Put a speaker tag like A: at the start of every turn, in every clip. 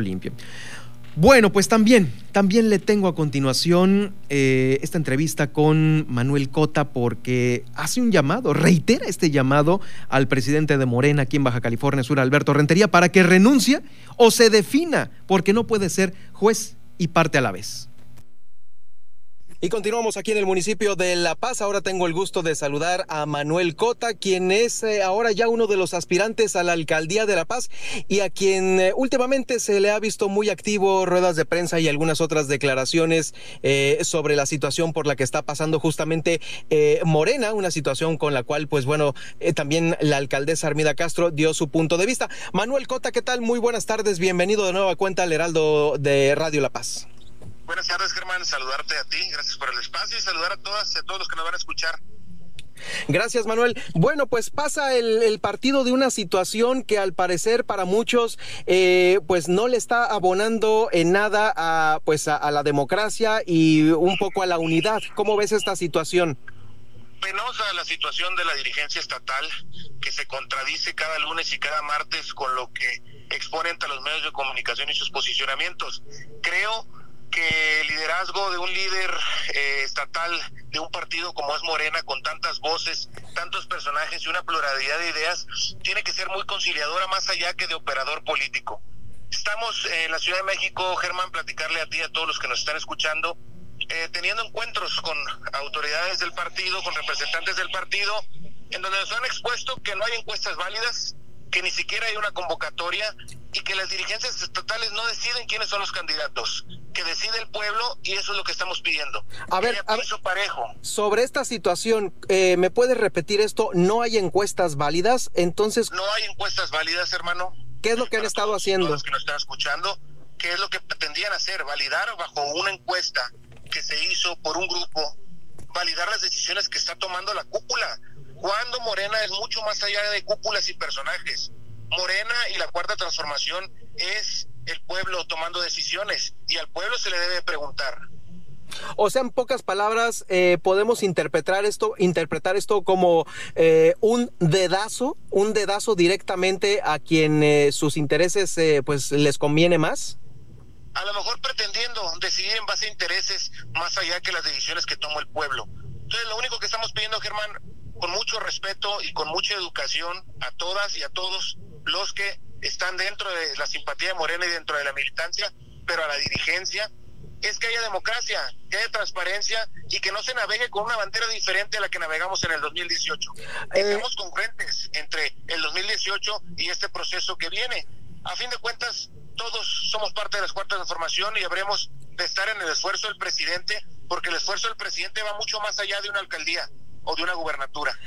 A: limpio. Bueno, pues también, también le tengo a continuación eh, esta entrevista con Manuel Cota porque hace un llamado, reitera este llamado al presidente de Morena aquí en Baja California Sur, Alberto Rentería, para que renuncie o se defina, porque no puede ser juez y parte a la vez. Y continuamos aquí en el municipio de La Paz. Ahora tengo el gusto de saludar a Manuel Cota, quien es eh, ahora ya uno de los aspirantes a la alcaldía de La Paz y a quien eh, últimamente se le ha visto muy activo ruedas de prensa y algunas otras declaraciones eh, sobre la situación por la que está pasando justamente Morena, una situación con la cual, pues bueno, también la alcaldesa Armida Castro dio su punto de vista. Manuel Cota, ¿qué tal? Muy buenas tardes. Bienvenido de nuevo a cuenta al Heraldo de Radio La Paz.
B: Buenas tardes, Germán. Saludarte a ti. Gracias por el espacio y saludar a todas y a todos los que nos van a escuchar.
A: Gracias, Manuel. Bueno, pues pasa el, partido de una situación que al parecer para muchos, eh, pues no le está abonando en nada a, pues a, la democracia y un poco a la unidad. ¿Cómo ves esta situación?
B: Penosa la situación de la dirigencia estatal que se contradice cada lunes y cada martes con lo que expone ante los medios de comunicación y sus posicionamientos. Creo que el liderazgo de un líder eh, estatal de un partido como es Morena, con tantas voces, tantos personajes y una pluralidad de ideas, tiene que ser muy conciliadora más allá que de operador político. Estamos en la Ciudad de México, Germán, platicarle a ti, a todos los que nos están escuchando, eh, teniendo encuentros con autoridades del partido, con representantes del partido, en donde nos han expuesto que no hay encuestas válidas, que ni siquiera hay una convocatoria y que las dirigencias estatales no deciden quiénes son los candidatos, que decide el pueblo y eso es lo que estamos pidiendo.
A: A ver, a parejo. sobre esta situación, eh, ¿me puedes repetir esto? ¿No hay encuestas válidas? Entonces...
B: No hay encuestas válidas, hermano.
A: ¿Qué es lo que han estado haciendo?
B: Los que nos están escuchando, ¿qué es lo que pretendían hacer? Validar bajo una encuesta que se hizo por un grupo, validar las decisiones que está tomando la cúpula. Cuando Morena es mucho más allá de cúpulas y personajes Morena y la cuarta transformación es el pueblo tomando decisiones y al pueblo se le debe preguntar.
A: O sea, en pocas palabras, eh, podemos interpretar esto, interpretar esto como eh, un dedazo, un dedazo directamente a quien eh, sus intereses pues les conviene más.
B: A lo mejor pretendiendo decidir en base a intereses más allá que las decisiones que toma el pueblo. Entonces, lo único que estamos pidiendo, Germán, con mucho respeto y con mucha educación a todas y a todos, los que están dentro de la simpatía de Morena y dentro de la militancia, pero a la dirigencia, es que haya democracia, que haya transparencia y que no se navegue con una bandera diferente a la que navegamos en el 2018. Que eh, seamos congruentes entre el 2018 y este proceso que viene. A fin de cuentas, todos somos parte de las cuartas de formación y habremos de estar en el esfuerzo del presidente, porque el esfuerzo del presidente va mucho más allá de una alcaldía o de una gubernatura.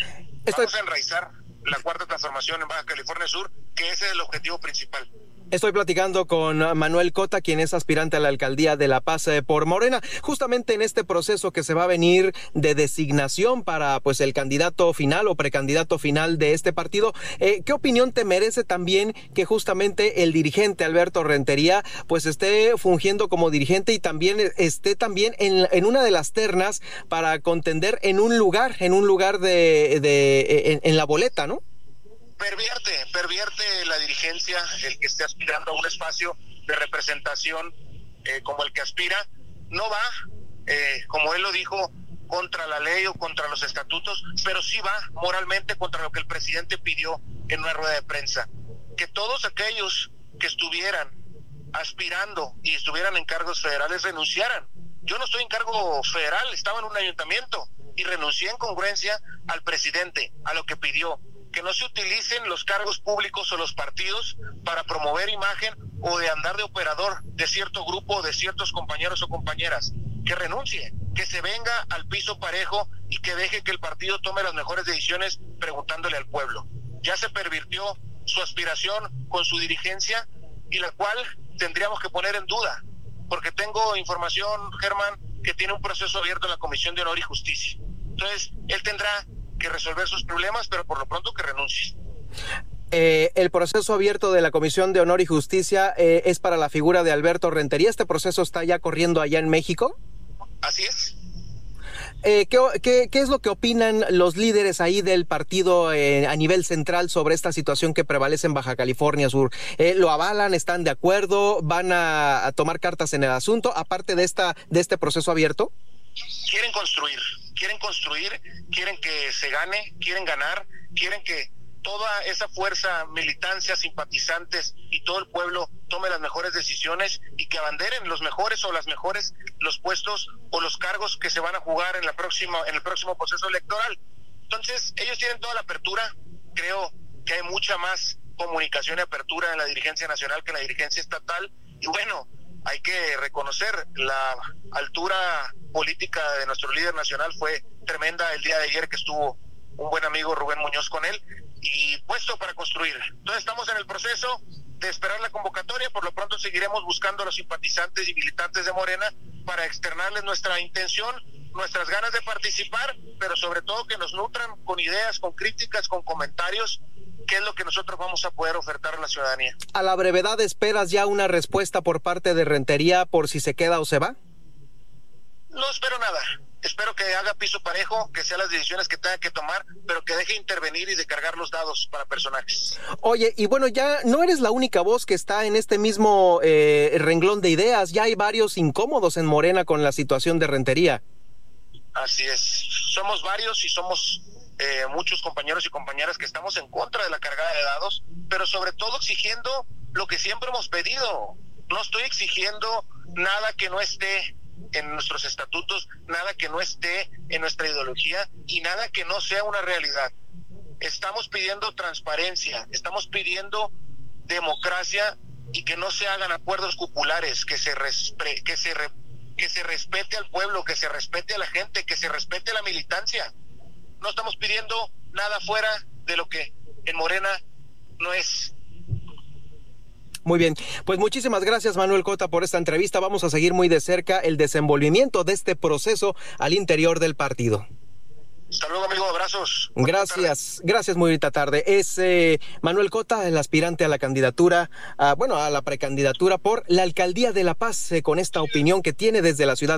B: Vamos a enraizar la cuarta transformación en Baja California Sur, que ese es el objetivo principal.
A: Estoy platicando con Manuel Cota, quien es aspirante a la alcaldía de La Paz eh, por Morena, justamente en este proceso que se va a venir de designación para pues el candidato final o precandidato final de este partido. Eh, ¿Qué opinión te merece también que justamente el dirigente Alberto Rentería pues esté fungiendo como dirigente y también esté también en, en una de las ternas para contender en un lugar, en un lugar de, de en la boleta, ¿no?
B: Pervierte, pervierte la dirigencia el que esté aspirando a un espacio de representación eh, como el que aspira, no va, eh, como él lo dijo, contra la ley o contra los estatutos, pero sí va moralmente contra lo que el presidente pidió en una rueda de prensa. Que todos aquellos que estuvieran aspirando y estuvieran en cargos federales renunciaran. Yo no estoy en cargo federal, estaba en un ayuntamiento y renuncié en congruencia al presidente, a lo que pidió que no se utilicen los cargos públicos o los partidos para promover imagen o de andar de operador de cierto grupo, de ciertos compañeros o compañeras. Que renuncie, que se venga al piso parejo y que deje que el partido tome las mejores decisiones preguntándole al pueblo. Ya se pervirtió su aspiración con su dirigencia y la cual tendríamos que poner en duda, porque tengo información, Germán, que tiene un proceso abierto en la Comisión de Honor y Justicia. Entonces, él tendrá que resolver sus problemas, pero por lo pronto que renuncie.
A: Eh, el proceso abierto de la Comisión de Honor y Justicia eh, es para la figura de Alberto Rentería. ¿Este proceso está ya corriendo allá en México?
B: Así es.
A: eh, ¿qué, es lo que opinan los líderes ahí del partido eh, a nivel central sobre esta situación que prevalece en Baja California Sur? Eh, ¿Lo avalan? ¿Están de acuerdo? ¿Van a, tomar cartas en el asunto, aparte de, esta, de este proceso abierto?
B: Quieren construir, quieren construir, quieren que se gane, quieren ganar, quieren que toda esa fuerza, militancia, simpatizantes y todo el pueblo tome las mejores decisiones y que abanderen los mejores o las mejores los puestos o los cargos que se van a jugar en la próxima en el próximo proceso electoral. Entonces, ellos tienen toda la apertura, creo que hay mucha más comunicación y apertura en la dirigencia nacional que en la dirigencia estatal y bueno, hay que reconocer la altura política de nuestro líder nacional fue tremenda el día de ayer que estuvo un buen amigo Rubén Muñoz con él y puesto para construir. Entonces estamos en el proceso de esperar la convocatoria, por lo pronto seguiremos buscando a los simpatizantes y militantes de Morena para externarles nuestra intención, nuestras ganas de participar, pero sobre todo que nos nutran con ideas, con críticas, con comentarios, qué es lo que nosotros vamos a poder ofertar a la ciudadanía.
A: ¿A la brevedad esperas ya una respuesta por parte de Rentería por si se queda o se va?
B: No espero nada espero que haga piso parejo, que sean las decisiones que tenga que tomar, pero que deje intervenir y de cargar los dados para personajes.
A: Oye, y bueno, ya no eres la única voz que está en este mismo eh, renglón de ideas, ya hay varios incómodos en Morena con la situación de rentería.
B: Así es, somos varios y somos eh, muchos compañeros y compañeras que estamos en contra de la cargada de dados, pero sobre todo exigiendo lo que siempre hemos pedido. No estoy exigiendo nada que no esté en nuestros estatutos, nada que no esté en nuestra ideología y nada que no sea una realidad. Estamos pidiendo transparencia, estamos pidiendo democracia y que no se hagan acuerdos populares, que se, que se, que se respete al pueblo, que se respete a la gente, que se respete a la militancia. No estamos pidiendo nada fuera de lo que en Morena no es
A: muy bien, pues muchísimas gracias Manuel Cota por esta entrevista. Vamos a seguir muy de cerca el desenvolvimiento de este proceso al interior del partido.
B: Hasta luego, amigo. Abrazos.
A: Gracias, gracias, muy bonita tarde. Es eh, Manuel Cota, el aspirante a la candidatura, bueno, a la precandidatura por la alcaldía de La Paz, eh, con esta opinión que tiene desde la ciudad de